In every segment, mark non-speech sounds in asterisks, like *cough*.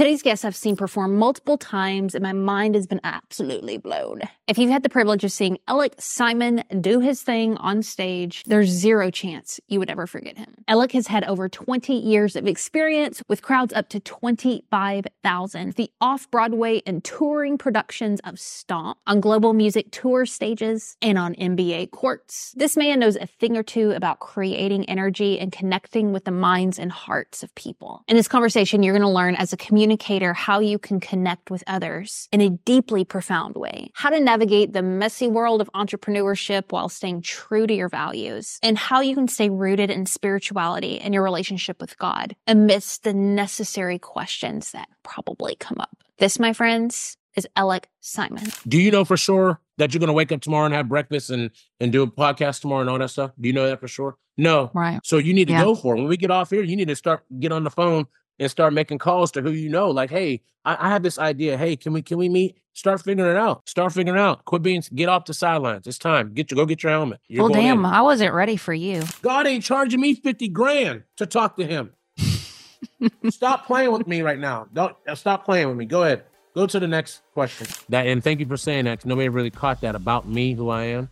Today's guest I've seen perform multiple times and my mind has been absolutely blown. If you've had the privilege of seeing Elec Simon do his thing on stage, there's zero chance you would ever forget him. Elec has had over 20 years of experience with crowds up to 25,000. The off-Broadway and touring productions of Stomp on global music tour stages and on NBA courts. This man knows a thing or two about creating energy and connecting with the minds and hearts of people. In this conversation, you're going to learn as a community communicator how you can connect with others in a deeply profound way, how to navigate the messy world of entrepreneurship while staying true to your values, and how you can stay rooted in spirituality and your relationship with God amidst the necessary questions that probably come up. This, my friends, is Elec Simon. Do you know for sure that you're going to wake up tomorrow and have breakfast and and do a podcast tomorrow and all that stuff? Do you know that for sure? No. Right. So you need to yeah. go for it. When we get off here, you need to start get on the phone and start making calls to who you know. Like, hey, I, I have this idea. Hey, can we can we meet? Start figuring it out. Start figuring it out. Quit being get off the sidelines. It's time. Get you go get your helmet. You're well, damn, in. I wasn't ready for you. God ain't charging me 50 grand to talk to him. *laughs* stop playing with me right now. Don't uh, stop playing with me. Go ahead. Go to the next question. That and thank you for saying that. Because nobody really caught that about me, who I am.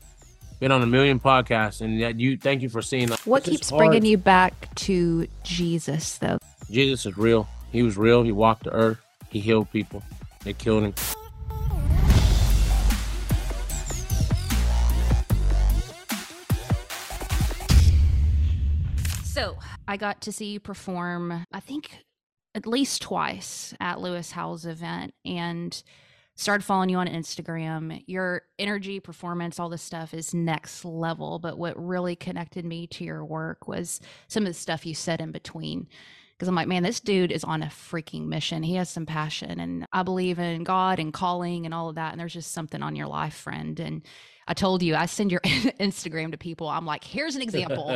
Been on a million podcasts, and that you. Thank you for seeing. That. What keeps bringing you back to Jesus, though? Jesus is real. He was real. He walked the earth. He healed people. They killed him. So I got to see you perform, I think at least twice at Lewis Howes' event and started following you on Instagram. Your energy, performance, all this stuff is next level. But what really connected me to your work was some of the stuff you said in between because I'm like, man, this dude is on a freaking mission. He has some passion, and I believe in God and calling and all of that. And there's just something on your life, friend. And I told you, I send your *laughs* Instagram to people. I'm like, here's an example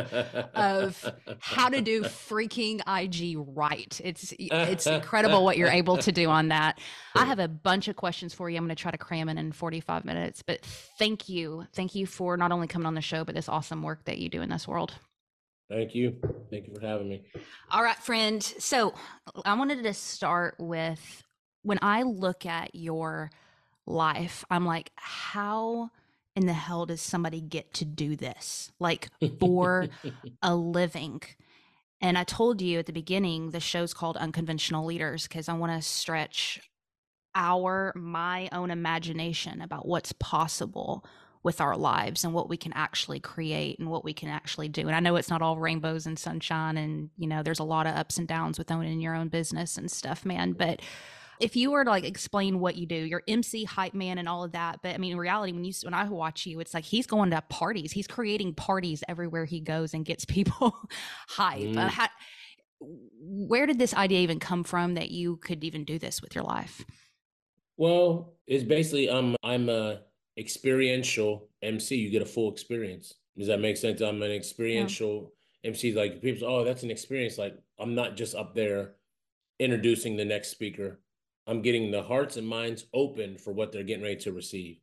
of how to do freaking IG right. It's it's incredible what you're able to do on that. I have a bunch of questions for you. I'm going to try to cram in in 45 minutes, but thank you, thank you for not only coming on the show, but this awesome work that you do in this world. Thank you. Thank you for having me. All right, friend. So I wanted to start with when I look at your life, I'm like, how in the hell does somebody get to do this? Like for *laughs* a living. And I told you at the beginning, the show's called Unconventional Leaders because I want to stretch our, my own imagination about what's possible with our lives and what we can actually create and what we can actually do. And I know it's not all rainbows and sunshine and you know there's a lot of ups and downs with owning your own business and stuff, man, but if you were to like explain what you do, your MC hype man and all of that, but I mean, in reality, when you when I watch you, it's like he's going to parties, he's creating parties everywhere he goes and gets *laughs* people hype. Mm. Uh, how, where did this idea even come from that you could even do this with your life? Well, it's basically um I'm I'm a experiential MC. You get a full experience. Does that make sense? I'm an experiential yeah. MC. Like people say, oh, that's an experience. Like I'm not just up there introducing the next speaker. I'm getting the hearts and minds open for what they're getting ready to receive.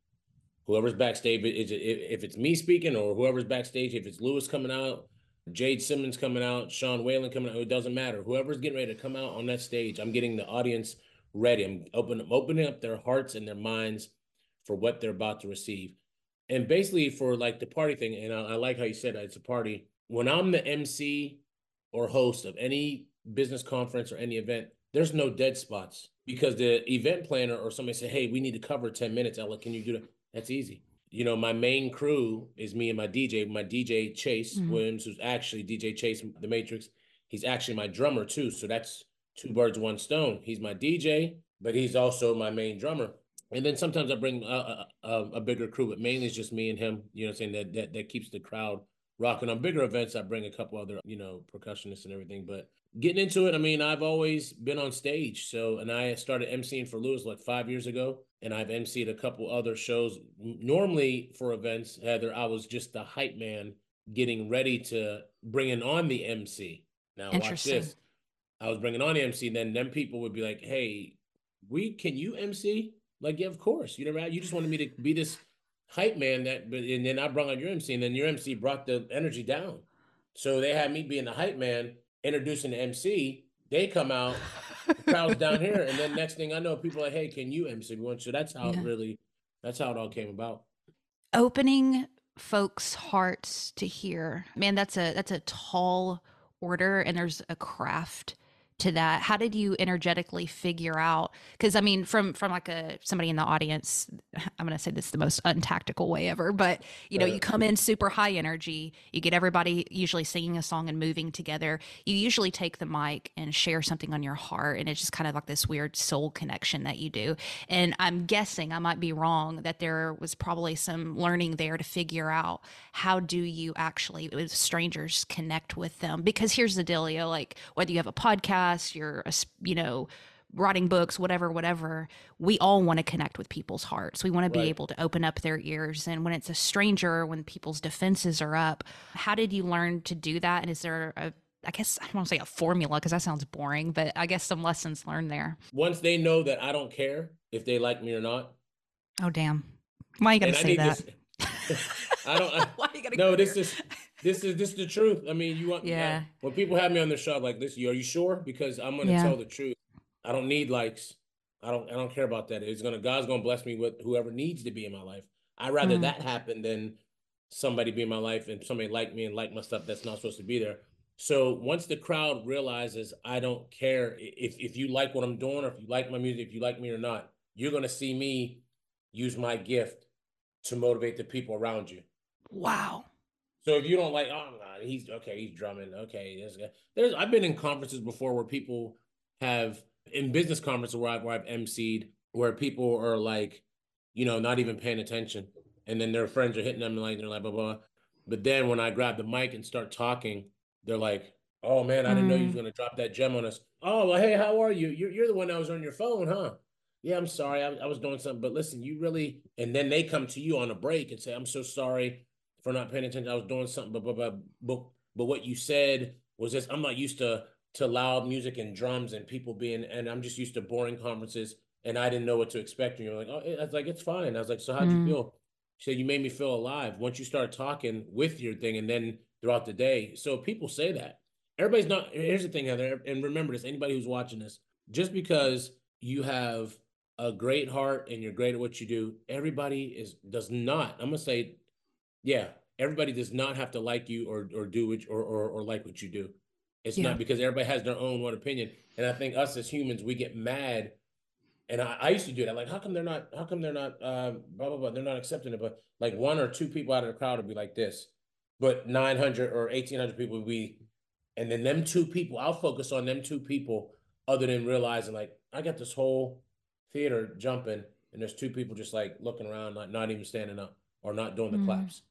Whoever's backstage, if it's me speaking or whoever's backstage, if it's Lewis coming out, Jade Simmons coming out, Sean Whalen coming out, it doesn't matter. Whoever's getting ready to come out on that stage, I'm getting the audience ready. I'm open, opening up their hearts and their minds for what they're about to receive. And basically for like the party thing, and I, I like how you said it's a party. When I'm the MC or host of any business conference or any event, there's no dead spots because the event planner or somebody say, "Hey, we need to cover 10 minutes." Ella, can you do that? That's easy. You know, my main crew is me and my DJ. My DJ Chase mm-hmm. Williams, who's actually DJ Chase the Matrix. He's actually my drummer too. So that's two birds, one stone. He's my DJ, but he's also my main drummer and then sometimes I bring a, a, a, bigger crew, but mainly it's just me and him. You know, I'm saying that, that that keeps the crowd rocking. On bigger events, I bring a couple other you know percussionists and everything. But getting into it, I mean, I've always been on stage. So, and I started emceeing for Lewis like five years ago, and I've emceed a couple other shows. Normally for events, Heather, I was just the hype man, getting ready to bringing on the MC. Now watch this. I was bringing on the MC, and then them people would be like, "Hey, we can you MC?" Like, yeah, of course. You never you just wanted me to be this hype man that but and then I brought on your MC and then your MC brought the energy down. So they had me being the hype man, introducing the MC. They come out the crowd's down *laughs* here, and then next thing I know, people are like, "Hey, can you MC one?" So that's how Yeah. it really, that's how it all came about. Opening folks' hearts to hear. Man, that's a that's a tall order and there's a craft to that. How did you energetically figure out cuz I mean from from like a somebody in the audience, *sighs* I'm going to say this the most untactical way ever, but you know, Right. you come in super high energy, you get everybody usually singing a song and moving together. You usually take the mic and share something on your heart and it's just kind of like this weird soul connection that you do. And I'm guessing I might be wrong that there was probably some learning there to figure out how do you actually with strangers connect with them because here's the dealio like whether you have a podcast you're a, you know writing books whatever whatever we all want to connect with people's hearts we want to be Right. able to open up their ears and when it's a stranger when people's defenses are up how did you learn to do that and is there a I guess I don't want to say a formula because that sounds boring, but I guess some lessons learned there. Once they know that I don't care if they like me or not, Oh damn! Why are you and I say need that? this. *laughs* I don't. I, *laughs* Why you gotta no, this is this is this is the truth. I mean, you want Yeah. when people have me on their show like this, are you sure? Because I'm gonna Yeah. tell the truth. I don't need likes. I don't I don't care about that. It's gonna God's gonna bless me with whoever needs to be in my life. I'd rather Mm. that happen than somebody be in my life and somebody like me and like my stuff that's not supposed to be there. So once the crowd realizes I don't care if if you like what I'm doing or if you like my music, if you like me or not, you're gonna see me use my gift to motivate the people around you. Wow. So if you don't like, oh, nah, he's okay, he's drumming. Okay, this guy. There's I've been in conferences before where people have in business conferences where I've where I've emceed where people are like, you know, not even paying attention, and then their friends are hitting them and like they're like blah blah. But then when I grab the mic and start talking, they're like, "Oh man, I didn't know you was Mm. gonna drop that gem on us." Oh well, hey, how are you? You're you're the one that was on your phone, huh? Yeah, I'm sorry, I, I was doing something, but listen, you really. And then they come to you on a break and say, "I'm so sorry for not paying attention. I was doing something, but but but but, but what you said was this. I'm not used to to loud music and drums and people being, and I'm just used to boring conferences, and I didn't know what to expect. And you're like, oh, I was like, it's fine. I was like, so how'd Mm. you feel? She said, you made me feel alive. Once you start talking with your thing, and then throughout the day, so people say that. Everybody's not. Here's the thing, Heather, and remember this. Anybody who's watching this, just because you have a great heart and you're great at what you do, everybody is does not. I'm gonna say yeah, everybody does not have to like you or or do what or or, or like what you do. It's Yeah. not because everybody has their own one opinion. And I think us as humans, we get mad. And I, I used to do that. Like, how come they're not? How come they're not? Uh, blah blah blah. They're not accepting it. But like one or two people out of the crowd would be like this, but nine hundred or eighteen hundred people would be, and then them two people. I'll focus on them two people, other than realizing like I got this whole theater jumping, and there's two people just like looking around, like not even standing up or not doing the Mm. claps.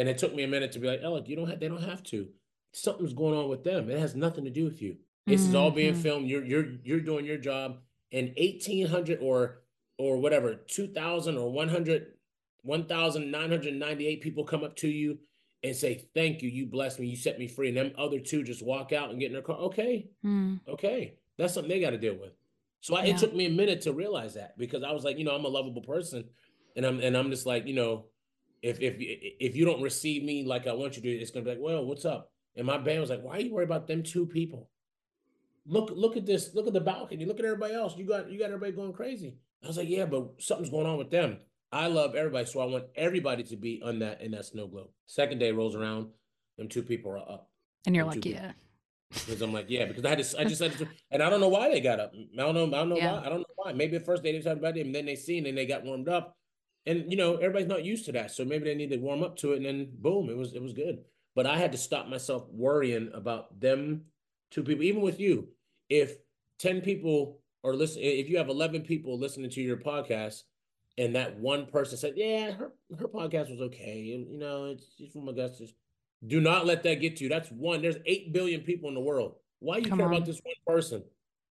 And it took me a minute to be like, look, you don't have, they don't have to. Something's going on with them. It has nothing to do with you. This is all being Mhm. filmed. You're you're you're doing your job. And 1800 or or whatever, 2000 or 100 1998 people come up to you and say, "Thank you. You blessed me. You set me free." And them other two just walk out and get in their car. Okay. Mm. Okay. That's something they got to deal with. So I, Yeah. it took me a minute to realize that because I was like, you know, I'm a lovable person, and I'm and I'm just like, you know, if if if you don't receive me like I want you to, it's gonna be like, well, what's up? And my band was like, why are you worried about them two people? Look look at this. Look at the balcony. Look at everybody else. You got you got everybody going crazy. I was like, yeah, but something's going on with them. I love everybody, so I want everybody to be on that in that snow globe. Second day rolls around, them two people are up. And you're Them like, yeah. Because I'm like, yeah, because I had to, I just had to, and I don't know why they got up. I don't know, I don't know Yeah. why. I don't know why. Maybe the first day they talked about it, and then they seen and they got warmed up, and you know everybody's not used to that, so maybe they need to warm up to it, and then boom, it was it was good. But I had to stop myself worrying about them two people. Even with you, if ten people are listening, if you have eleven people listening to your podcast, and that one person said, "Yeah, her her podcast was okay," you know, it's she's from Augustus. Do not let that get to you. That's one. There's eight billion people in the world. Why you Come care on. about this one person?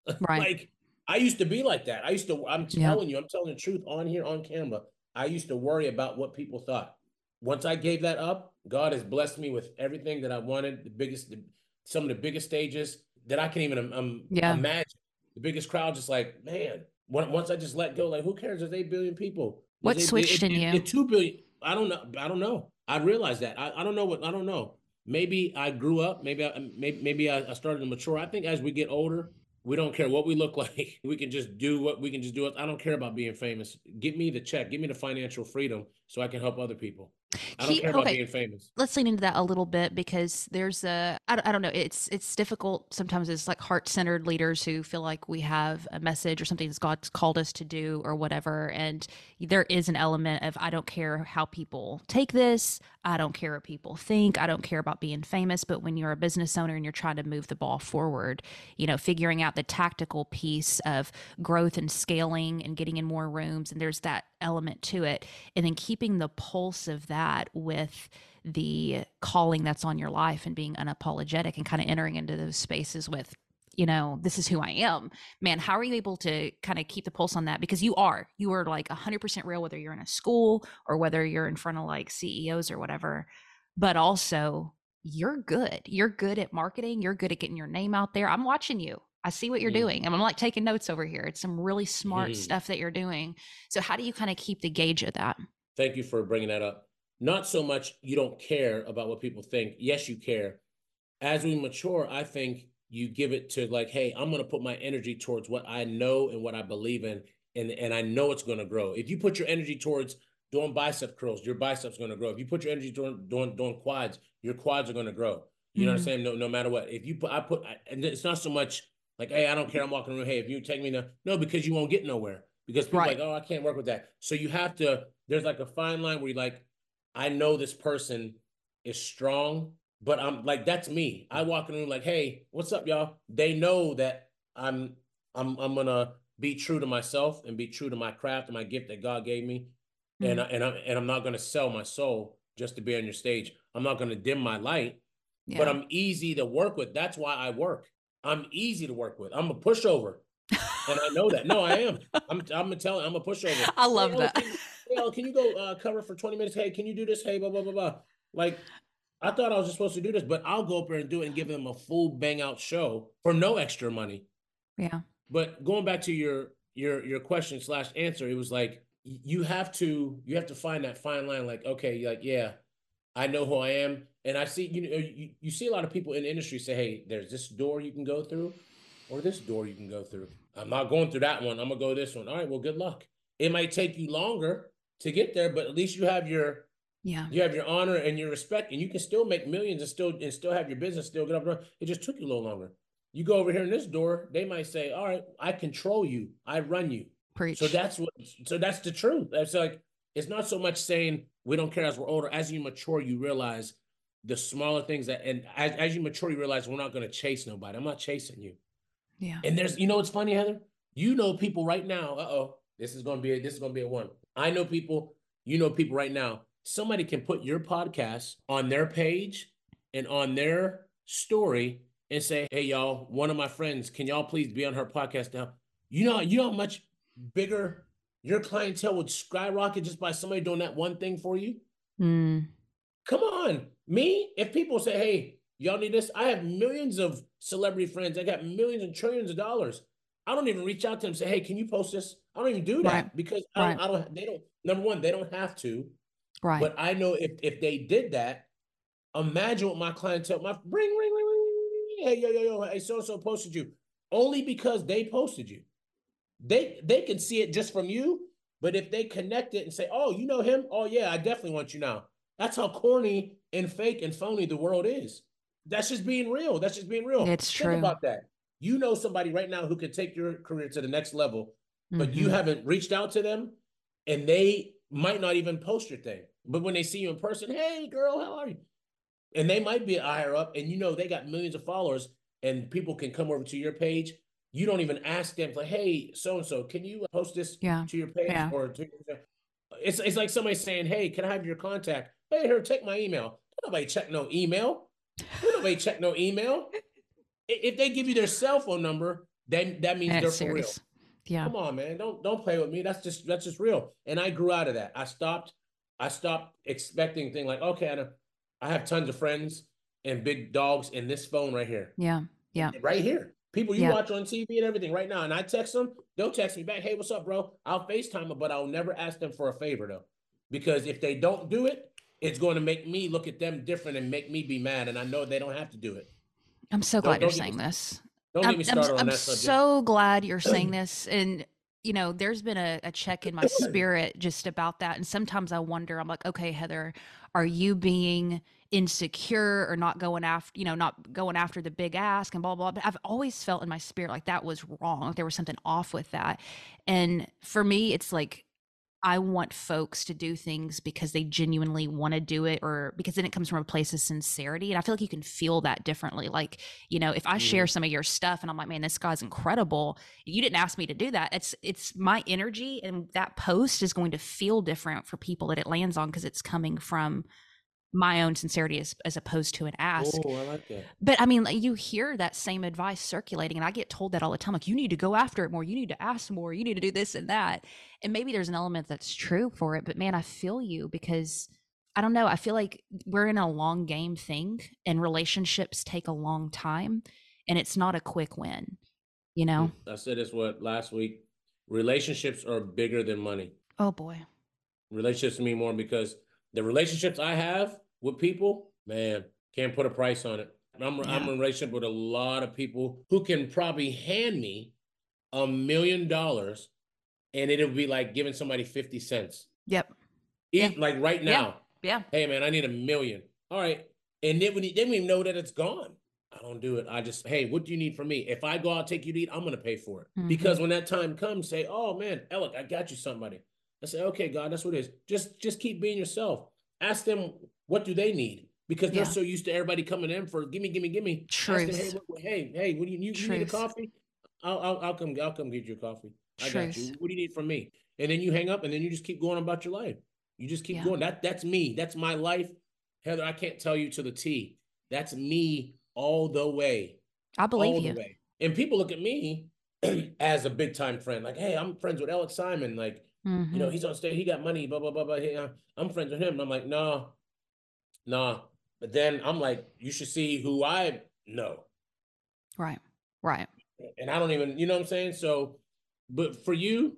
*laughs* Right. like I used to be like that. I used to. I'm telling you. I'm telling the truth on here on camera. I used to worry about what people thought. Once I gave that up, God has blessed me with everything that I wanted. The biggest, the, some of the biggest stages that I can even um, Yeah. imagine. The biggest crowd, just like man. When, once I just let go, like who cares? There's eight billion people. What There's eight- switched it- in it- you? it- Two billion. I don't know. I don't know. I realized that. I, I don't know what. I don't know. Maybe I grew up. Maybe I maybe maybe I, I started to mature. I think as we get older, We don't care what we look *laughs* like. We can just do what we can just do. I don't care about being famous. Give me the check. Give me the financial freedom so I can help other people. I don't care about okay. being famous. Let's lean into that a little bit because there's a I don't, I don't know it's it's difficult sometimes it's like heart centered leaders who feel like we have a message or something that God's called us to do or whatever and there is an element of I don't care how people take this I don't care what people think I don't care about being famous but when you're a business owner and you're trying to move the ball forward you know figuring out the tactical piece of growth and scaling and getting in more rooms and there's that element to it and then keeping the pulse of that with the calling that's on your life and being unapologetic and kind of entering into those spaces with you know this is who i am man how are you able to kind of keep the pulse on that because you are you are like 100% real whether you're in a school or whether you're in front of like ceos or whatever but also you're good you're good at marketing you're good at getting your name out there i'm watching you I see what you're mm. doing. And I'm like taking notes over here. It's some really smart mm. stuff that you're doing. So, how do you kind of keep the gauge of that? Thank you for bringing that up. Not so much you don't care about what people think. Yes, you care. As we mature, I think you give it to like, hey, I'm going to put my energy towards what I know and what I believe in, and and I know it's going to grow. If you put your energy towards doing bicep curls, your biceps going to grow. If you put your energy doing doing doing quads, your quads are going to grow. You mm-hmm. know what I'm mm-hmm. saying? No, no matter what. If you put, I put, and it's not so much like, hey, I don't care. I'm walking around. Hey, if you take me to no, because you won't get nowhere. Because people right. like, oh, I can't work with that. So you have to. There's like a fine line where you like, I know this person is strong, but I'm like, that's me. I walk in the room like, hey, what's up, y'all? They know that I'm I'm I'm gonna be true to myself and be true to my craft and my gift that God gave me. Mm-hmm. And I, and I'm and I'm not gonna sell my soul just to be on your stage. I'm not gonna dim my light, yeah. but I'm easy to work with. That's why I work. I'm easy to work with. I'm a pushover. and I know that. No, I am. *laughs* I'm I'm telling I'm a pushover. I love that. Can, oh, can you go uh, cover for 20 minutes? Hey, can you do this? Hey, blah blah blah blah. Like I thought I was just supposed to do this, but I'll go up there and do it and give them a full bang out show for no extra money. Yeah. But going back to your your your question slash answer, it was like you have to you have to find that fine line. Like, okay, like yeah, I know who I am. And I see, you know, you, you see a lot of people in the industry say, hey, there's this door you can go through or this door you can go through. I'm not going through that one. I'm gonna go this one. All right, well, good luck. It might take you longer to get there, but at least you have your yeah, you have your honor and your respect, and you can still make millions and still and still have your business still get up. It just took you a little longer. You go over here in this door, they might say, All right, I control you, I run you. Preach. So that's what so that's the truth. That's like it's not so much saying we don't care as we're older. As you mature, you realize the smaller things that and as, as you mature you realize we're not going to chase nobody i'm not chasing you yeah and there's you know what's funny heather you know people right now uh-oh this is going to be a, this is going to be a one i know people you know people right now somebody can put your podcast on their page and on their story and say hey y'all one of my friends can y'all please be on her podcast now you know you know how much bigger your clientele would skyrocket just by somebody doing that one thing for you mm. Come on. Me, if people say, hey, y'all need this, I have millions of celebrity friends. I got millions and trillions of dollars. I don't even reach out to them and say, hey, can you post this? I don't even do that right. because I, right. I, don't, they don't, number one, they don't have to. Right. But I know if if they did that, imagine what my clientele, my ring, ring, ring, ring, hey, yo, yo, yo, hey, so-so posted you. Only because they posted you. They they can see it just from you, but if they connect it and say, oh, you know him? Oh, yeah, I definitely want you now. That's how corny and fake and phony the world is. That's just being real. That's just being real. It's Think true. about that. You know somebody right now who can take your career to the next level, but mm-hmm. you haven't reached out to them and they might not even post your thing. But when they see you in person, hey girl, how are you? And they might be higher up and you know they got millions of followers and people can come over to your page. You don't even ask them like, hey, so and so, can you post this yeah. to your page yeah. or to it's it's like somebody saying, Hey, can I have your contact? Hey, here, take my email. Nobody check no email. Nobody check no email. If they give you their cell phone number, then that means that's they're serious. for real. Yeah. Come on, man. Don't don't play with me. That's just that's just real. And I grew out of that. I stopped. I stopped expecting things like, okay, I, I have tons of friends and big dogs in this phone right here. Yeah. Yeah. Right here. People you yeah. watch on TV and everything right now. And I text them, they'll text me back, hey, what's up, bro? I'll FaceTime them, but I'll never ask them for a favor though. Because if they don't do it, it's going to make me look at them different and make me be mad. And I know they don't have to do it. I'm so glad you're saying this. Don't I'm, get me I'm, on I'm that subject. so glad you're saying *clears throat* this. And, you know, there's been a, a check in my spirit just about that. And sometimes I wonder, I'm like, okay, Heather, are you being insecure or not going after, you know, not going after the big ask and blah, blah, blah. But I've always felt in my spirit like that was wrong. Like there was something off with that. And for me, it's like, I want folks to do things because they genuinely want to do it or because then it comes from a place of sincerity. And I feel like you can feel that differently. Like, you know, if I share Mm. some of your stuff and I'm like, man, this guy's incredible. You didn't ask me to do that. It's it's my energy and that post is going to feel different for people that it lands on because it's coming from my own sincerity as, as opposed to an ask. Oh, I like that. But I mean, like, you hear that same advice circulating, and I get told that all the time. Like, you need to go after it more. You need to ask more. You need to do this and that. And maybe there's an element that's true for it. But man, I feel you because I don't know. I feel like we're in a long game thing, and relationships take a long time, and it's not a quick win. You know? I said this what last week. Relationships are bigger than money. Oh boy. Relationships mean more because the relationships I have with people, man, can't put a price on it. I'm I'm Yeah. in a relationship with a lot of people who can probably hand me a million dollars, and it'll be like giving somebody fifty cents. Yep. Yeah. like right now. Yeah. yeah. Hey man, I need a million. All right, and then when you, they don't even know that it's gone. I don't do it. I just, hey, what do you need from me? If I go out take you to eat, I'm gonna pay for it. Mhm. Because when that time comes, say, oh man, Elec, I got you somebody. I say, okay, God, that's what it is. Just just keep being yourself. Ask them what do they need because they're so used to everybody coming in for gimme, gimme, gimme. Ask them, hey, Truth. what, hey, hey, what do you, you, you need a Truth. coffee? I'll, I'll I'll come I'll come get you a coffee. I got you. What do you need from me? And then you hang up and then you just keep going about your life. You just keep Yeah. going. That that's me. That's my life. Heather, I can't tell you to the T. That's me all the way. I believe all you. the way. And people look at me *clears throat* as a big time friend. Like, hey, I'm friends with Alex Simon. Like, you know, Mhm. he's on stage, he got money, blah, blah, blah, blah. Hey, uh, I'm friends with him. And I'm like, no, no. But then I'm like, you should see who I know. Right. Right. And I don't even, you know what I'm saying? So, but for you,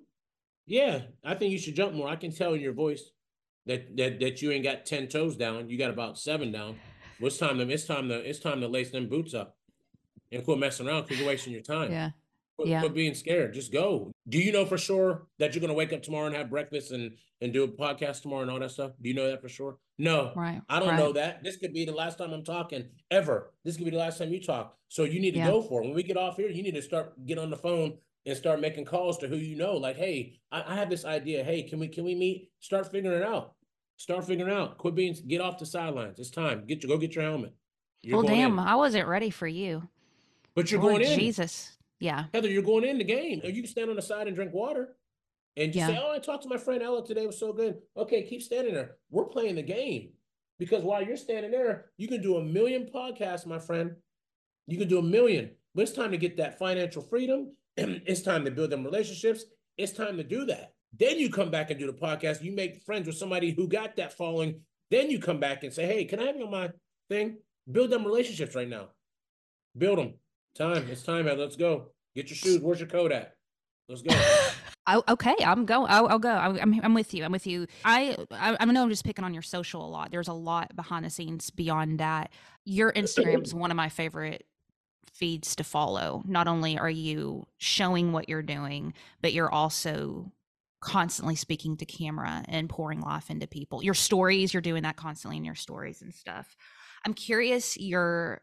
yeah, I think you should jump more. I can tell in your voice that that that you ain't got 10 toes down. You got about seven down. Well, it's time to it's time to it's time to lace them boots up and quit messing around because you're wasting your time. Yeah. Quit, Yeah. quit being scared. Just go. Do you know for sure that you're gonna wake up tomorrow and have breakfast and and do a podcast tomorrow and all that stuff? Do you know that for sure? No. Right. I don't right. know that. This could be the last time I'm talking ever. This could be the last time you talk. So you need to Yeah. go for it. When we get off here, you need to start get on the phone and start making calls to who you know. Like, hey, I, I have this idea. Hey, can we can we meet? Start figuring it out. Start figuring it out. Quit being get off the sidelines. It's time. Get you go get your helmet. You're Well, damn, in. I wasn't ready for you. But you're Lord going in. Jesus. Yeah. Heather, you're going in the game. You can stand on the side and drink water. And just say, Yeah. Oh, I talked to my friend Ella today. It was so good. Okay, keep standing there. We're playing the game. Because while you're standing there, you can do a million podcasts, my friend. You can do a million. But it's time to get that financial freedom. *clears throat* it's time to build them relationships. It's time to do that. Then you come back and do the podcast. You make friends with somebody who got that following. Then you come back and say, Hey, can I have you on my thing? Build them relationships right now. Build them. Time. It's time, Ed. Let's go. Get your shoes. Where's your coat at? Let's go. *laughs* I, okay, I'm going. I'll, I'll go. I'm, I'm, I'm with you. I'm with you. I, I, I know I'm just picking on your social a lot. There's a lot behind the scenes beyond that. Your Instagram is one of my favorite feeds to follow. Not only are you showing what you're doing, but you're also constantly speaking to camera and pouring life into people. Your stories, you're doing that constantly in your stories and stuff. I'm curious your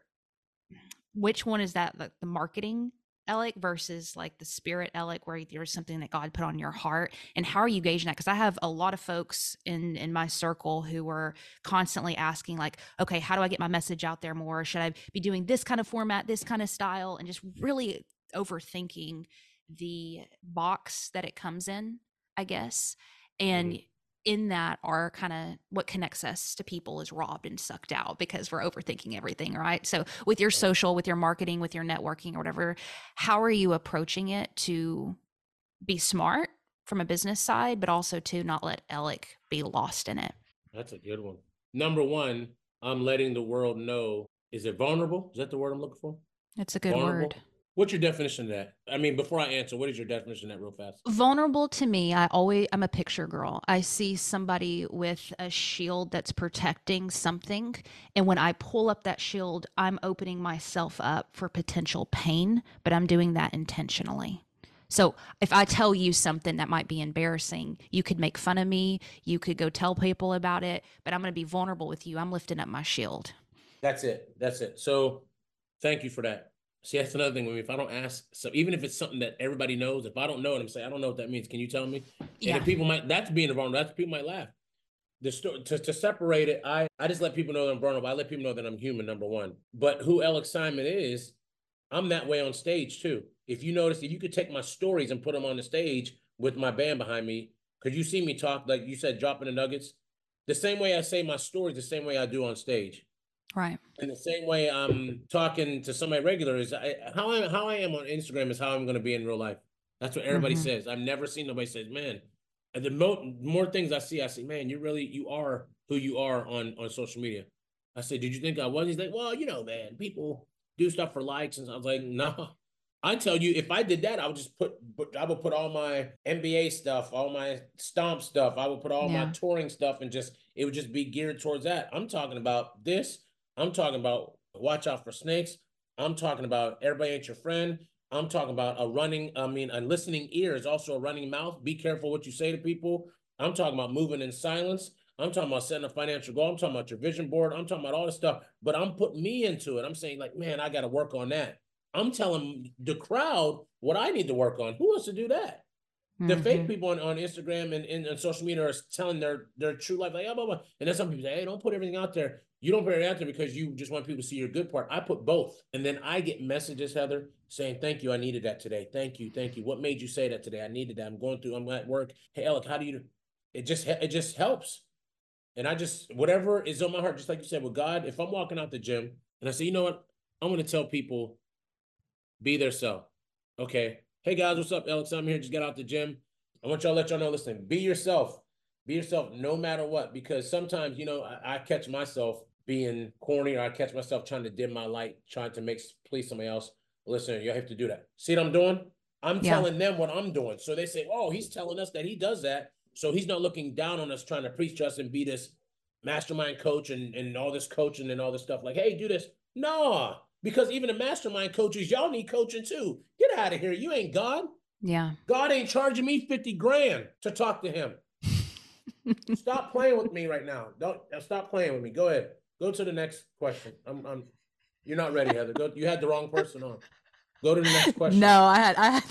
which one is that like the marketing Elec versus like the spirit Elec where there's something that God put on your heart? And how are you gauging that? Because I have a lot of folks in in my circle who are constantly asking like okay how do I get my message out there more? Should I be doing this kind of format this kind of style? and just really overthinking the box that it comes in I guess. Mm-hmm. And in that are kind of what connects us to people is robbed and sucked out because we're overthinking everything right so with your social with your marketing with your networking or whatever how are you approaching it to be smart from a business side but also to not let Elec be lost in it That's a good one. Number one, I'm letting the world know. Is it vulnerable? Is that the word I'm looking for? it's a good Vulnerable. word What's your definition of that? I mean, before I answer, what is your definition of that real fast? Vulnerable to me, I always I'm a picture girl. I see somebody with a shield that's protecting something, and when I pull up that shield, I'm opening myself up for potential pain, but I'm doing that intentionally. So if I tell you something that might be embarrassing, you could make fun of me, you could go tell people about it, but I'm going to be vulnerable with you. I'm lifting up my shield. That's it. That's it. So thank you for that. See, that's another thing. With me. If I don't ask, so even if it's something that everybody knows, if I don't know it, I'm saying I don't know what that means. Can you tell me? Yeah. And people might, that's being vulnerable. That's people might laugh. The story to, to separate it, I I just let people know that I'm vulnerable. I let people know that I'm human. Number one, but who Alex Simon is, I'm that way on stage too. If you notice, if you could take my stories and put them on the stage with my band behind me, because you see me talk like you said, dropping the nuggets, the same way I say my stories, the same way I do on stage. Right. In the same way I'm talking to somebody regular is I, how I how I am on Instagram is how I'm going to be in real life. That's what everybody mm-hmm. says. I've never seen nobody says, "Man." And the mo- more things I see, I say, "Man, you really you are who you are on on social media." I said, "Did you think I was?" He's like, "Well, you know, man, people do stuff for likes," and I was like, "No." I tell you, if I did that, I would just put, put I would put all my NBA stuff, all my stomp stuff, I would put all yeah. my touring stuff, and just it would just be geared towards that. I'm talking about this I'm talking about watch out for snakes. I'm talking about everybody ain't your friend. I'm talking about a running, I mean, a listening ear is also a running mouth. Be careful what you say to people. I'm talking about moving in silence. I'm talking about setting a financial goal. I'm talking about your vision board. I'm talking about all this stuff, but I'm putting me into it. I'm saying, like, man, I got to work on that. I'm telling the crowd what I need to work on. Who wants to do that? The mm-hmm. fake people on, on Instagram and, and, and, social media are telling their their true life, like, oh, blah, blah. and then some people say, hey, don't put everything out there. You don't put it out there because you just want people to see your good part. I put both. And then I get messages, Heather, saying, Thank you. I needed that today. Thank you. Thank you. What made you say that today? I needed that. I'm going through, I'm at work. Hey, Elec, how do you? It just it just helps. And I just whatever is on my heart, just like you said, with God, if I'm walking out the gym and I say, you know what? I'm gonna tell people, be their self. Okay. Hey guys, what's up? Alex, I'm here. Just got out the gym. I want y'all to let y'all know, listen, be yourself. Be yourself no matter what. Because sometimes, you know, I, I catch myself being corny or I catch myself trying to dim my light, trying to make please somebody else. Listen, you have to do that. See what I'm doing? I'm yeah. telling them what I'm doing. So they say, oh, he's telling us that he does that. So he's not looking down on us trying to preach to us and be this mastermind coach and, and all this coaching and all this stuff. Like, hey, do this. No, because even the mastermind coaches, y'all need coaching too. Get out of here. You ain't God. Yeah. God ain't charging me 50 grand to talk to him. *laughs* stop playing with me right now. Don't uh, stop playing with me. Go ahead. Go to the next question. I'm, I'm you're not ready, Heather. Go, you had the wrong person on. Go to the next question. No, I had I had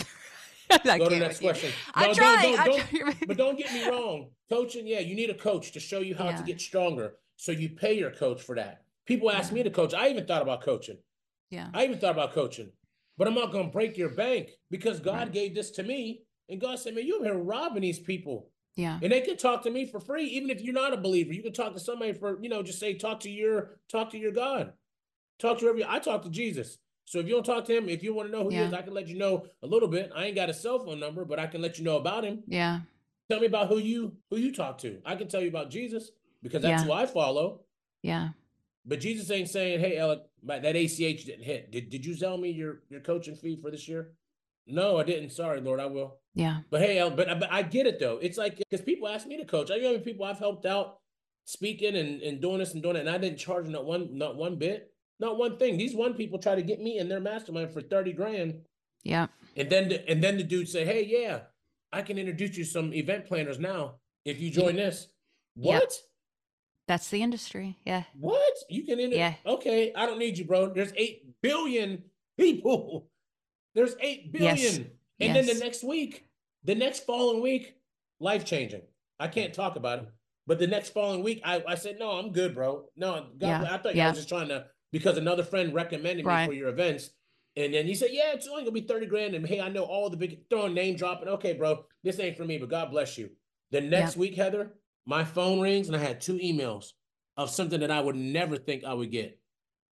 *laughs* I Go to the next question. No, I'm trying. Don't, don't, don't, but don't get me wrong. Coaching, yeah, you need a coach to show you how yeah. to get stronger. So you pay your coach for that. People ask yeah. me to coach. I even thought about coaching. Yeah. I even thought about coaching. But I'm not gonna break your bank because God right. gave this to me. And God said, Man, you're here robbing these people. Yeah. And they can talk to me for free, even if you're not a believer. You can talk to somebody for, you know, just say, talk to your, talk to your God. Talk to every I talk to Jesus. So if you don't talk to him, if you want to know who yeah. he is, I can let you know a little bit. I ain't got a cell phone number, but I can let you know about him. Yeah. Tell me about who you who you talk to. I can tell you about Jesus because that's yeah. who I follow. Yeah. But Jesus ain't saying, "Hey, Elec, that ACH didn't hit. Did Did you sell me your your coaching fee for this year?" No, I didn't. Sorry, Lord, I will. Yeah. But hey, but, but I get it though. It's like because people ask me to coach. I know people I've helped out speaking and, and doing this and doing it, and I didn't charge not one not one bit, not one thing. These one people try to get me in their mastermind for thirty grand. Yeah. And then the, and then the dude say, hey, yeah, I can introduce you some event planners now if you join this. What? Yep. That's the industry. Yeah. What? You can inter- Yeah. Okay, I don't need you, bro. There's eight billion people. There's 8 billion. Yes. And yes. then the next week, the next following week, life changing. I can't talk about it. But the next following week, I, I said, no, I'm good, bro. No, God, yeah. I thought you yeah. was just trying to, because another friend recommended me right. for your events. And then he said, yeah, it's only gonna be 30 grand. And hey, I know all the big throwing name dropping. Okay, bro, this ain't for me, but God bless you. The next yeah. week, Heather, my phone rings and I had two emails of something that I would never think I would get.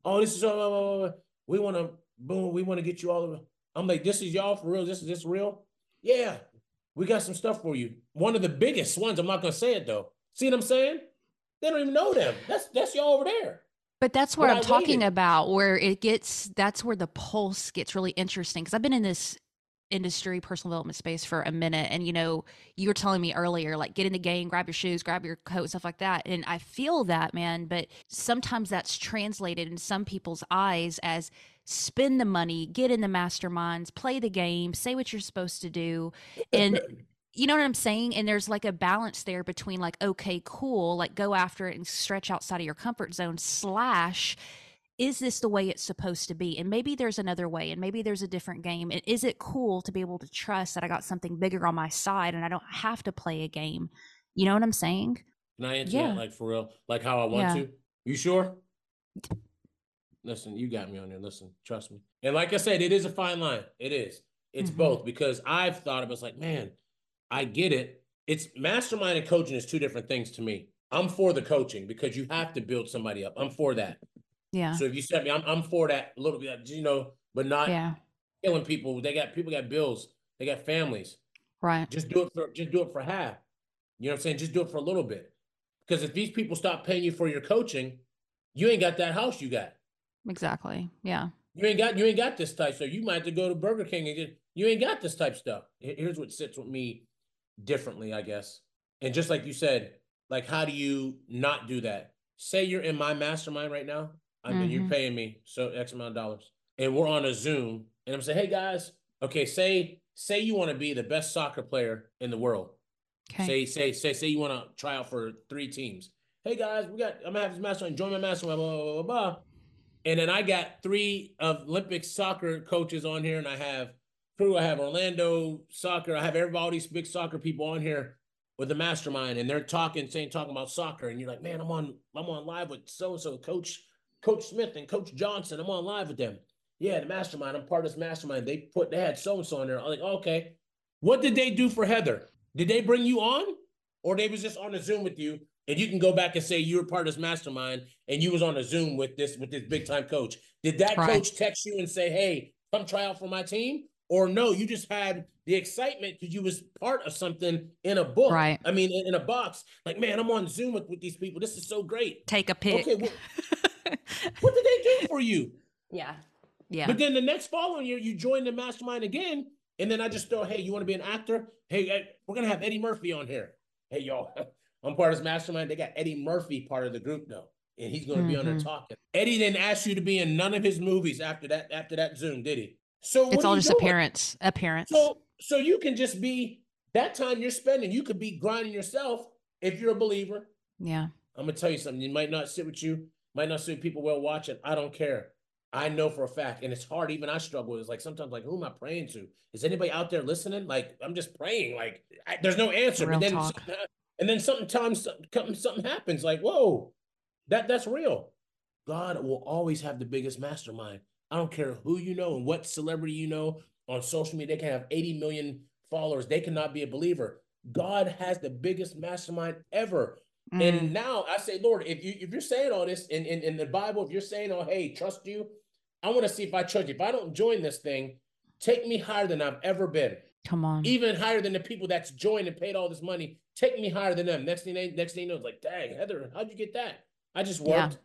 Oh, this is, uh, we want to, boom, we want to get you all of I'm like, this is y'all for real? This is this real? Yeah, we got some stuff for you. One of the biggest ones. I'm not gonna say it though. See what I'm saying? They don't even know them. That's that's y'all over there. But that's what I'm talking about, where it gets, that's where the pulse gets really interesting. Cause I've been in this industry, personal development space for a minute. And, you know, you were telling me earlier, like get in the game, grab your shoes, grab your coat, stuff like that. And I feel that, man. But sometimes that's translated in some people's eyes as spend the money, get in the masterminds, play the game, say what you're supposed to do. And, you know what I'm saying? And there's like a balance there between like, okay, cool, like go after it and stretch outside of your comfort zone, slash, is this the way it's supposed to be? And maybe there's another way, and maybe there's a different game. And is it cool to be able to trust that I got something bigger on my side and I don't have to play a game? You know what I'm saying? Can I answer yeah. that like for real? Like how I want yeah. to? You sure? Listen, you got me on there. Listen, trust me. And like I said, it is a fine line. It is. It's mm-hmm. both because I've thought of it like, man, I get it. It's mastermind and coaching is two different things to me. I'm for the coaching because you have to build somebody up. I'm for that. Yeah. So if you said me, I'm I'm for that a little bit, you know, but not yeah. killing people. They got people got bills, they got families. Right. Just do it for just do it for half. You know what I'm saying? Just do it for a little bit. Because if these people stop paying you for your coaching, you ain't got that house you got. Exactly. Yeah. You ain't got you ain't got this type. So you might have to go to Burger King and get you ain't got this type stuff. Here's what sits with me differently, I guess. And just like you said, like how do you not do that? Say you're in my mastermind right now I mean, mm-hmm. you're paying me so X amount of dollars, and we're on a Zoom, and I'm saying, hey guys, okay, say say you want to be the best soccer player in the world. Okay. Say say say say you want to try out for three teams. Hey guys, we got I'm gonna have this mastermind. Join my mastermind. Blah blah blah blah. And then I got three of Olympic soccer coaches on here, and I have crew. I have Orlando soccer. I have everybody, all these big soccer people on here with the mastermind, and they're talking, saying, talking about soccer, and you're like, man, I'm on, I'm on live with so and so coach Coach Smith and Coach Johnson. I'm on live with them. Yeah, the mastermind. I'm part of this mastermind. They put they had so and so on there. I'm like, okay. What did they do for Heather? Did they bring you on, or they was just on a Zoom with you? And you can go back and say you were part of this mastermind and you was on a Zoom with this with this big time coach. Did that right. coach text you and say, "Hey, come try out for my team"? Or no, you just had the excitement because you was part of something in a book. Right. I mean, in, in, a box. Like, man, I'm on Zoom with, with these people. This is so great. Take a pic. Okay, well, *laughs* what did they do for you? Yeah. Yeah. But then the next following year, you join the mastermind again. And then I just throw, hey, you want to be an actor? Hey, we're going to have Eddie Murphy on here. Hey, y'all, *laughs* I'm part of this mastermind. They got Eddie Murphy part of the group though. And he's going to mm-hmm. be on there mm-hmm. talking. Eddie didn't ask you to be in none of his movies after that, after that Zoom, did he? So it's all just doing? appearance, appearance. So, so you can just be that time you're spending, you could be grinding yourself if you're a believer. Yeah. I'm gonna tell you something. It might not sit with you might not suit people well watching. I don't care. I know for a fact, and it's hard. Even I struggle. It's like sometimes, like, who am I praying to? Is anybody out there listening? Like, I'm just praying. Like, I, there's no answer. Real and then, and then sometimes something, something happens. Like, whoa, that that's real. God will always have the biggest mastermind. I don't care who you know and what celebrity you know on social media. They can have 80 million followers. They cannot be a believer. God has the biggest mastermind ever. Mm. And now I say, Lord, if you if you're saying all this in, in, in the Bible, if you're saying, oh, hey, trust you, I want to see if I trust you. If I don't join this thing, take me higher than I've ever been. Come on. Even higher than the people that's joined and paid all this money. Take me higher than them. Next thing they next thing you know, it's like, dang, Heather, how'd you get that? I just worked. Yeah.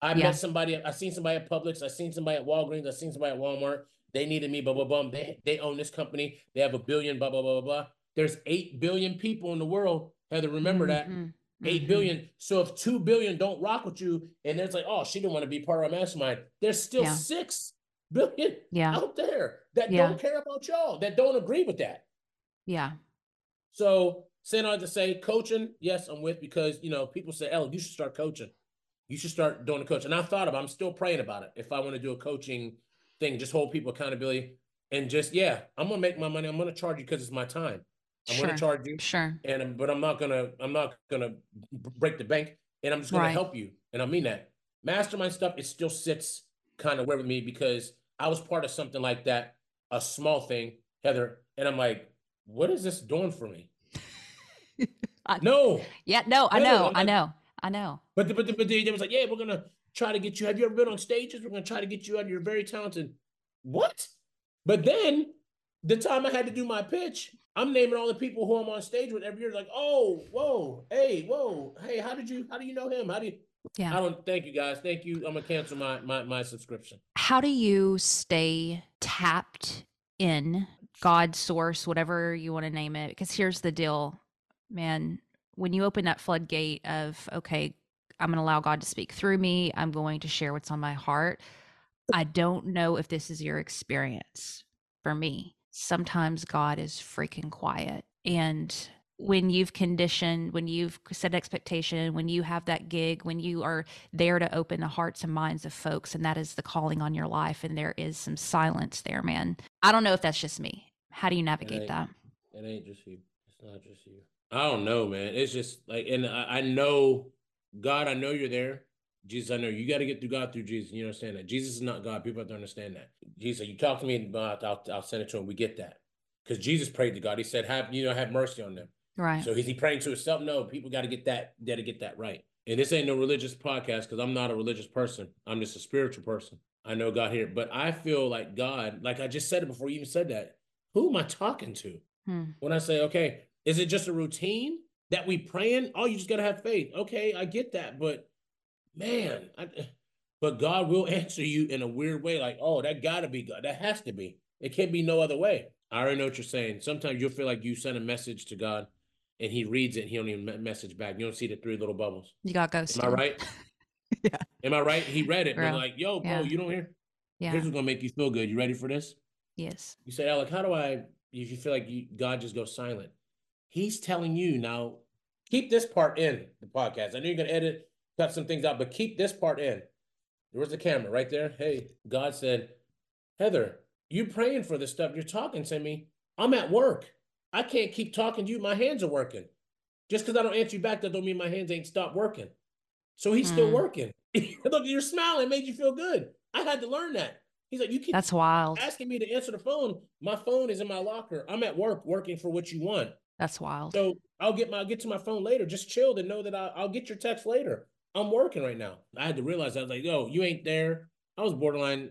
I yeah. met somebody, I seen somebody at Publix, I seen somebody at Walgreens, I seen somebody at Walmart. They needed me, blah, blah, blah. They they own this company. They have a billion, blah, blah, blah, blah, blah. There's eight billion people in the world. Heather, remember mm-hmm. that. 8 billion. Mm-hmm. So if 2 billion don't rock with you, and there's like, oh, she didn't want to be part of our mastermind, there's still yeah. 6 billion yeah. out there that yeah. don't care about y'all, that don't agree with that. Yeah. So saying all to say, coaching, yes, I'm with because you know, people say, "Oh, you should start coaching. You should start doing the coach. And I thought about I'm still praying about it. If I want to do a coaching thing, just hold people accountability and just yeah, I'm gonna make my money. I'm gonna charge you because it's my time. I'm sure. going to charge you. Sure. And but I'm not gonna I'm not gonna break the bank, and I'm just gonna right. help you, and I mean that. Mastermind stuff it still sits kind of where with me because I was part of something like that, a small thing, Heather, and I'm like, what is this doing for me? *laughs* I, no. Yeah. No. I know. I know. I know. But the, but the, but they, they was like, yeah, we're gonna try to get you. Have you ever been on stages? We're gonna try to get you out. You're very talented. What? But then the time I had to do my pitch, I'm naming all the people who I'm on stage with every year. Like, oh, whoa, hey, whoa, hey, how did you, how do you know him? How do you? Yeah. I don't thank you guys. Thank you. I'm gonna cancel my my my subscription. How do you stay tapped in God source, whatever you want to name it? Because here's the deal, man. When you open that floodgate of, okay, I'm going to allow God to speak through me, I'm going to share what's on my heart. I don't know if this is your experience. For me, sometimes God is freaking quiet. And when you've conditioned, when you've set expectation, when you have that gig, when you are there to open the hearts and minds of folks, and that is the calling on your life, and there is some silence there, man. I don't know if that's just me. How do you navigate ain't- that? It ain't just you. It's not just you. I don't know, man. It's just like, and I, I know, God, I know you're there. Jesus, I know you got to get through God through Jesus. You understand that Jesus is not God. People have to understand that. Jesus, you talk to me about, I'll, I'll send it to him. We get that because Jesus prayed to God. He said, "Have you know, have mercy on them." Right. So is he praying to himself? No, people got to get that, got to get that right. And this ain't no religious podcast because I'm not a religious person. I'm just a spiritual person. I know God here, but I feel like God, like I just said it before you even said that. Who am I talking to Hmm. when I say, okay, is it just a routine that we praying? Oh, you just gotta have faith. Okay, I get that, but man, I, but God will *laughs* answer you in a weird way. Like, oh, that gotta be God. That has to be. It can't be no other way. I already know what you're saying. Sometimes you'll feel like you send a message to God and he reads it and he don't even message back. You don't see the three little bubbles. You got ghosted. Am I right? *laughs* Yeah. Am I right? He read it, Bro. like, yo, bro, Yeah. you don't hear. Yeah. Here's what's gonna make you feel good. You ready for this? Yes. You said, Elec, how do I? If you feel like you, God just goes silent, He's telling you now. Keep this part in the podcast. I know you're gonna edit, cut some things out, but keep this part in. Where's the camera? Right there. Hey, God said, Heather, you praying for this stuff. You're talking to me. I'm at work. I can't keep talking to you. My hands are working. Just because I don't answer you back, that don't mean my hands ain't stopped working. So he's still Hmm. working. *laughs* Look, you're smiling, made you feel good. I had to learn that. He's like, you keep That's wild. asking me to answer the phone. My phone is in my locker. I'm at work working for what you want. That's wild. So I'll get my I'll get to my phone later. Just chill and know that I, I'll get your text later. I'm working right now. I had to realize I was like, yo, you ain't there. I was borderline.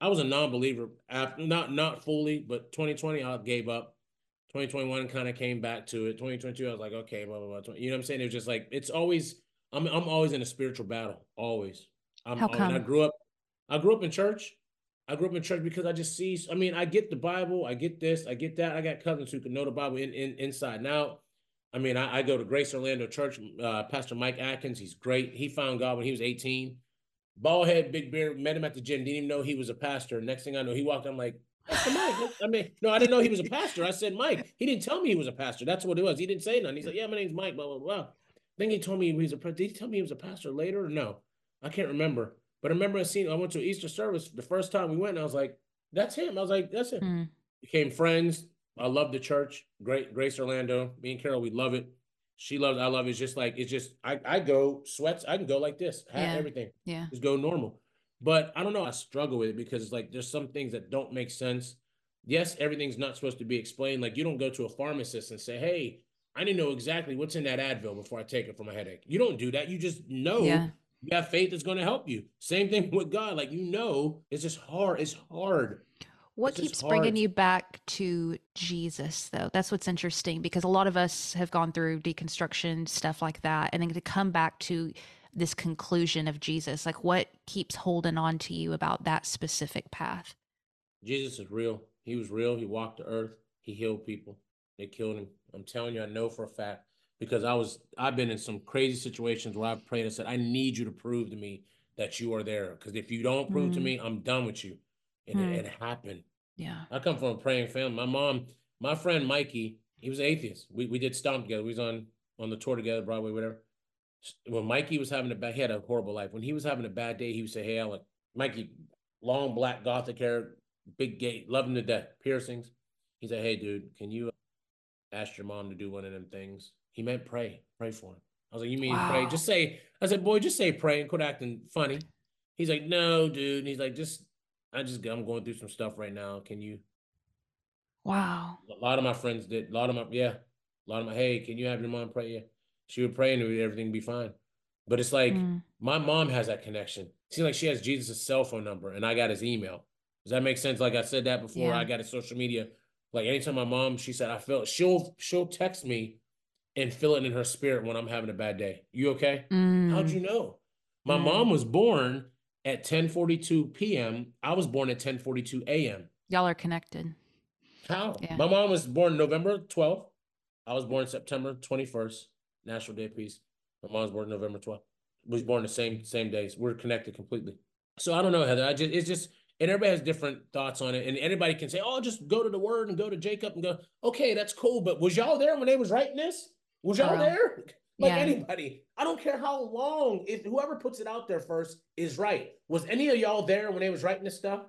I was a non-believer after not not fully, but 2020 I gave up. 2021 kind of came back to it. 2022 I was like, okay, blah blah blah. You know what I'm saying? It was just like it's always I'm I'm always in a spiritual battle. Always. I'm, How and I come? grew up. I grew up in church. I grew up in church because I just see. I mean, I get the Bible. I get this. I get that. I got cousins who can know the Bible in, in inside and out. I mean, I, I go to Grace Orlando Church. Uh, Pastor Mike Atkins, he's great. He found God when he was 18. Bald head, big beard. Met him at the gym. Didn't even know he was a pastor. Next thing I know, he walked. I'm like, Mike. I mean, no, I didn't know he was a pastor. I said Mike. He didn't tell me he was a pastor. That's what it was. He didn't say nothing. He's like, yeah, my name's Mike. Blah blah blah. Then he told me he was a. Did he tell me he was a pastor later or no? I can't remember. But I remember I seen. I went to Easter service the first time we went. and I was like, that's him. I was like, that's him Hmm. became friends. I love the church. Great Grace Orlando. Me and Carol, we love it. She loves. I love it. It's just like it's just. I I go sweats. I can go like this. Hat, Yeah. everything. Yeah. Just go normal. But I don't know. I struggle with it because like there's some things that don't make sense. Yes, everything's not supposed to be explained. Like you don't go to a pharmacist and say, "Hey, I need to know exactly what's in that Advil before I take it for my headache." You don't do that. You just know Yeah. you have faith that's going to help you. Same thing with God. Like you know, it's just hard. It's hard. What keeps bringing you back to Jesus, though? That's what's interesting because a lot of us have gone through deconstruction, stuff like that. And then to come back to this conclusion of Jesus, like what keeps holding on to you about that specific path? Jesus is real. He was real. He walked the earth. He healed people. They killed him. I'm telling you, I know for a fact because I was I've been in some crazy situations where I've prayed and said, I need you to prove to me that you are there. Because if you don't prove to Mm. me, I'm done with you. And Mm. it, it happened. Yeah. I come from a praying family. My mom, my friend Mikey, he was an atheist. We we did stomp together. We was on on the tour together, Broadway, whatever. When Mikey was having a bad, he had a horrible life. When he was having a bad day, he would say, "Hey, Elec, Mikey, long black gothic hair, big gate, love him to death, piercings." He said, "Hey, dude, can you ask your mom to do one of them things?" He meant pray, pray for him. I was like, "You mean pray? Just say." I said, "Boy, just say pray and quit acting funny." He's like, "No, dude." And he's like, "Just, I just, I'm going through some stuff right now. Can you?" Wow. A lot of my friends did. A lot of my, yeah, a lot of my, hey, can you have your mom pray? Yeah. She would pray and everything would be fine. But it's like, Mm. my mom has that connection. It Seems like she has Jesus' cell phone number and I got his email. Does that make sense? Like I said that before, Yeah. I got his social media. Like anytime my mom, she said, I feel she'll she'll text me and feel it in her spirit when I'm having a bad day. You okay? How'd Mm. you know? My Mm. mom was born at 10:42 p.m. I was born at 10:42 a.m. Y'all are connected. How? Yeah. My mom was born November 12th. I was born September 21st, National Day of Peace. My mom was born November 12th. We was born the same same days. We're connected completely. So I don't know, Heather. I just it's just and everybody has different thoughts on it. And anybody can say, oh, just go to the word and go to Jacob and go, okay, that's cool. But was y'all there when they was writing this? Was y'all real. there? Like Yeah. anybody. I don't care how long. If whoever puts it out there first is right. Was any of y'all there when they was writing this stuff?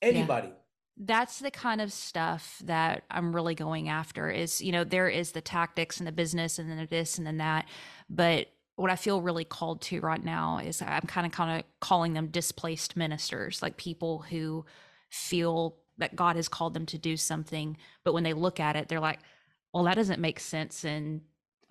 Anybody. That's the kind of stuff that I'm really going after is, you know, there is the tactics and the business and then the this and then that. But what I feel really called to right now is I'm kind of kind of calling them displaced ministers, like people who feel that God has called them to do something, but when they look at it, they're like, well, that doesn't make sense in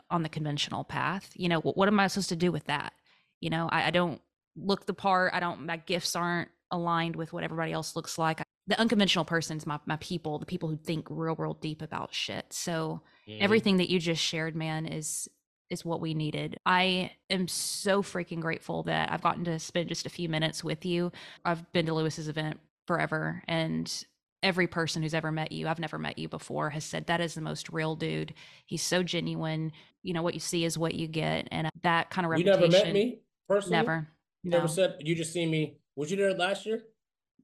on the conventional path. You know, what, what am I supposed to do with that? You know, I, I don't look the part. I don't, my gifts aren't aligned with what everybody else looks like. The unconventional person's my, my people, the people who think real, world deep about shit. So Mhm. everything that you just shared, man, is is what we needed. I am so freaking grateful that I've gotten to spend just a few minutes with you. I've been to Lewis's event forever and every person who's ever met you, I've never met you before, has said that is the most real dude. He's so genuine. You know, what you see is what you get. And that kind of reputation. You never met me personally? Never. You No. never said you just seen me. Was you there last year?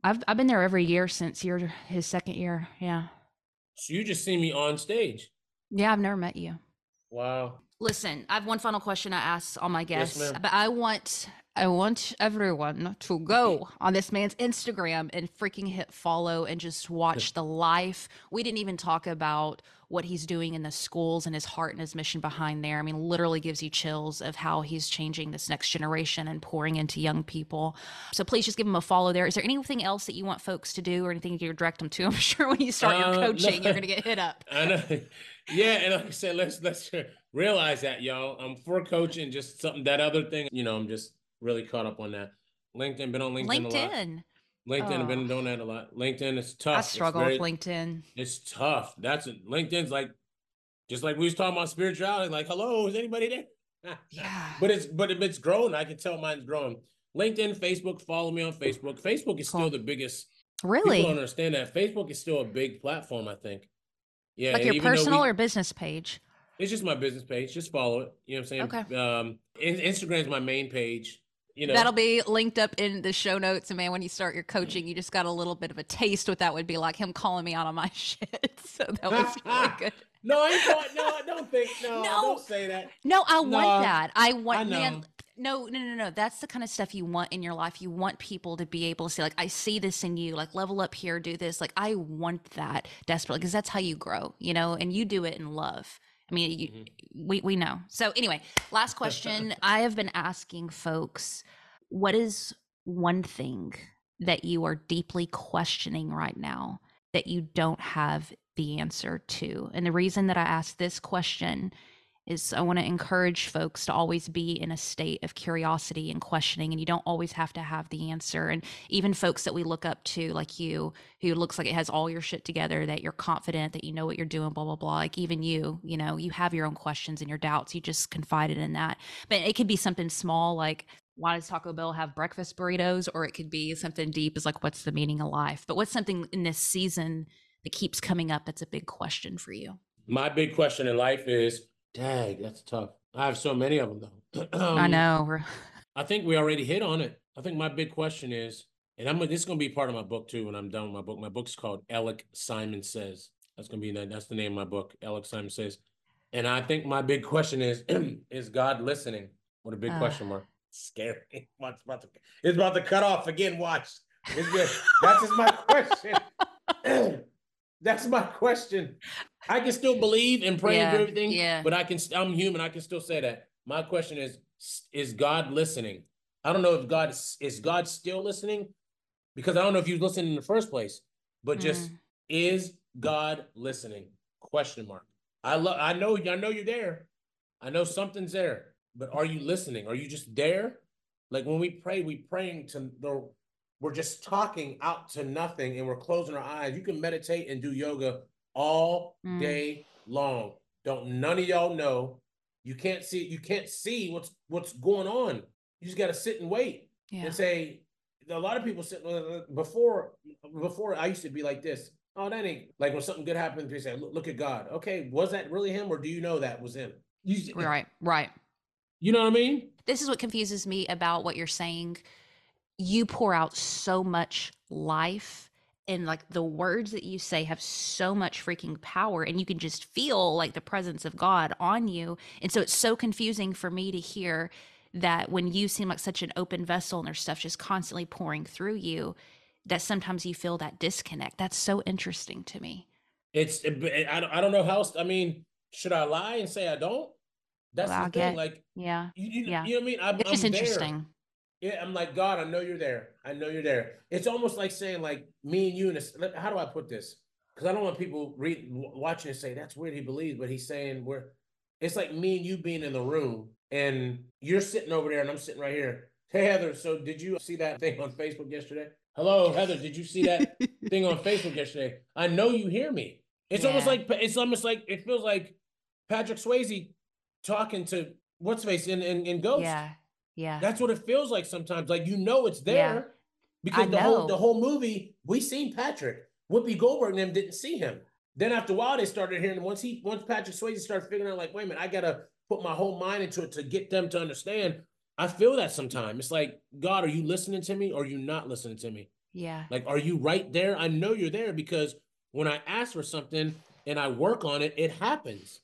I've I've been there every year since your his second year. Yeah. So you just see me on stage. Yeah, I've never met you. Wow. Listen, I have one final question I ask all my Yes, guests, ma'am. but I want I want everyone to go on this man's Instagram and freaking hit follow and just watch the life. We didn't even talk about what he's doing in the schools and his heart and his mission behind there. I mean, literally gives you chills of how he's changing this next generation and pouring into young people. So please just give him a follow there. Is there anything else that you want folks to do or anything you direct them to? *laughs* I'm sure when you start Uh, your no. coaching, you're gonna get hit up. *laughs* I know. Yeah, and like I said, let's let's realize that, y'all. I'm for coaching, just something that other thing. You know, I'm just really caught up on that. LinkedIn, been on LinkedIn, a lot. LinkedIn. LinkedIn, I've been Oh. doing that a lot. LinkedIn is tough. I struggle very- with LinkedIn. It's tough. That's LinkedIn's like, just like we was talking about spirituality. Like, hello, is anybody there? *laughs* Yeah. But it's but if it's grown, I can tell mine's growing. LinkedIn, Facebook, follow me on Facebook. Facebook is Cool. still the biggest. Really? People don't understand that. Facebook is still a big platform, I think. Yeah. like your personal we- or business page? it's just my business page. Just follow it. You know what I'm saying? Okay. Um in- Instagram's my main page. You know, That'll be linked up in the show notes. And man, when you start your coaching, you just got a little bit of a taste what that would be like him calling me out on my *laughs* shit. So that was *laughs* really good. no, I going, no, I don't think no, No. don't say that. No, I No, want that. I want I man. No, no, no, no. That's the kind of stuff you want in your life. You want people to be able to say, like, I see this in you, like level up here, do this. Like, I want that desperately because that's how you grow, you know, and you do it in love. I mean, you, Mhm. we we know. So anyway, last question. *laughs* I have been asking folks, what is one thing that you are deeply questioning right now that you don't have the answer to? And the reason that I ask this question is I want to encourage folks to always be in a state of curiosity and questioning, and you don't always have to have the answer. And even folks that we look up to, like you, who looks like it has all your shit together, that you're confident, that you know what you're doing, blah, blah, blah. Like even you, you know, you have your own questions and your doubts. You just confided in that. But it could be something small like, why does Taco Bell have breakfast burritos? Or it could be something deep as like, what's the meaning of life? But what's something in this season that keeps coming up that's a big question for you? My big question in life is, dang, that's tough. I have so many of them though. *clears throat* I Um, know. *laughs* I think we already hit on it. I think my big question is, and I'm this is gonna be part of my book too when I'm done with my book. My book's called Elec Simon Says. That's gonna be. That's the name of my book. Elec Simon Says. And I think my big question is, *clears throat* is God listening? What a big Ah. question mark. Scary. *laughs* It's about to, it's about to cut off again. Watch. It's good. That's just my *laughs* question. *clears throat* That's my question. I can still believe and pray and do everything, yeah. but I can. I'm human. I can still say that. My question is: Is God listening? I don't know if God is, is God still listening, because I don't know if you listened in the first place. But just Mm. is God listening? Question mark. I love. I know. I know you're there. I know something's there. But are you listening? Are you just there? Like when we pray, we praying to the. We're just talking out to nothing, and we're closing our eyes. You can meditate and do yoga all Mm. day long. Don't none of y'all know. You can't see. You can't see what's what's going on. You just got to sit and wait Yeah. and say. A lot of people sit uh, before. Before I used to be like this. Oh, that ain't like when something good happens. They say, "Look, look at God." Okay, was that really him, or do you know that was him? You, Right. Right. You know what I mean? This is what confuses me about what you're saying. You pour out so much life and like the words that you say have so much freaking power and you can just feel like the presence of God on you. And so it's so confusing for me to hear that when you seem like such an open vessel and there's stuff just constantly pouring through you, that sometimes you feel that disconnect. That's so interesting to me. It's. I don't. I don't know how. else- I mean, should I lie and say I don't? That's Well, the I thing. get- Like Yeah. you, you, Yeah. you know what I mean? I'm, It's I'm interesting. Yeah, I'm like God. I know you're there. I know you're there. It's almost like saying like me and you. In a, s- how do I put this? Because I don't want people read watching and say that's weird. He believes, but he's saying we're. It's like me and you being in the room, and you're sitting over there, and I'm sitting right here. Hey Heather, so did you see that thing on Facebook yesterday? Hello, Heather. Did you see that *laughs* thing on Facebook yesterday? I know you hear me. It's almost like it's almost like it feels like Patrick Swayze talking to what's face in, in in Ghost. Yeah. Yeah. That's what it feels like sometimes. Like you know it's Yeah. there because I the whole the whole movie we seen Patrick. Whoopi Goldberg and them didn't see him. Then after a while they started hearing him. Once he once Patrick Swayze started figuring out like, wait a minute, I gotta put my whole mind into it to get them to understand. I feel that sometimes. It's like, God, are you listening to me or are you not listening to me? Yeah. Like, are you right there? I know you're there because when I ask for something and I work on it, it happens.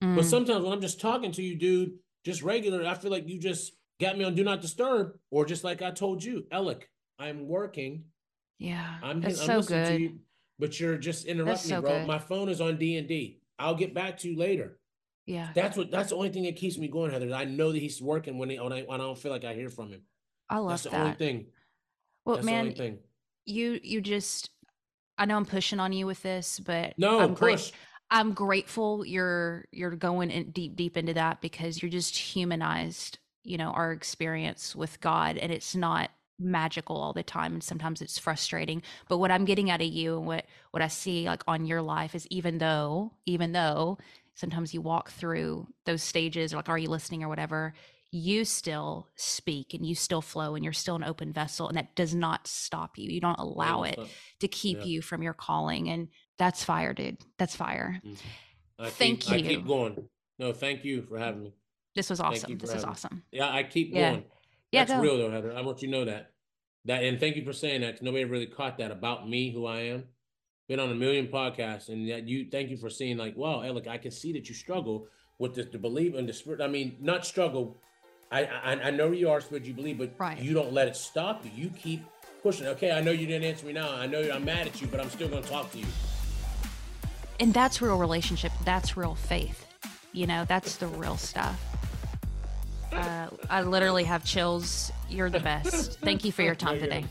But Mm. sometimes when I'm just talking to you, dude, just regular, I feel like you just got me on do not disturb, or just like I told you, Elec, I'm working. Yeah. I'm, That's I'm so listening to good. you, but you're just interrupting so me, bro. good. My phone is on D and D. I'll get back to you later. Yeah. That's what. That's the only thing that keeps me going, Heather. I know that he's working when, he, when I when I don't feel like I hear from him. I love That's the that. only thing. Well, That's the man, only thing. you you just I know I'm pushing on you with this, but No, I'm great. I'm grateful you're you're going in deep deep into that because you're just humanized, you know, our experience with God and it's not magical all the time and sometimes it's frustrating. But what I'm getting out of you and what what I see like on your life is even though even though sometimes you walk through those stages or like are you listening or whatever, you still speak and you still flow and you're still an open vessel and that does not stop you. You don't allow it to keep Yeah. you from your calling and that's fire, dude. That's fire. Mm-hmm. I Thank keep, I you. keep going. No, thank you for having me. This was awesome. This is me. awesome. Yeah, I keep Yeah. going. Yeah, That's go. real though, Heather. I want you to know that. That and thank you for saying that. nobody really caught that about me, who I am. Been on a million podcasts, and that you thank you for seeing like, wow, Elec, I can see that you struggle with this to believe in the spirit. I mean, not struggle. I I, I know you are spirit, you believe, but Right. you don't let it stop you. You keep pushing. Okay, I know you didn't answer me now. I know I'm mad at you, but I'm still gonna talk to you. And that's real relationship. That's real faith. You know, that's the real stuff. Uh, I literally have chills. You're the best. Thank you for your time today.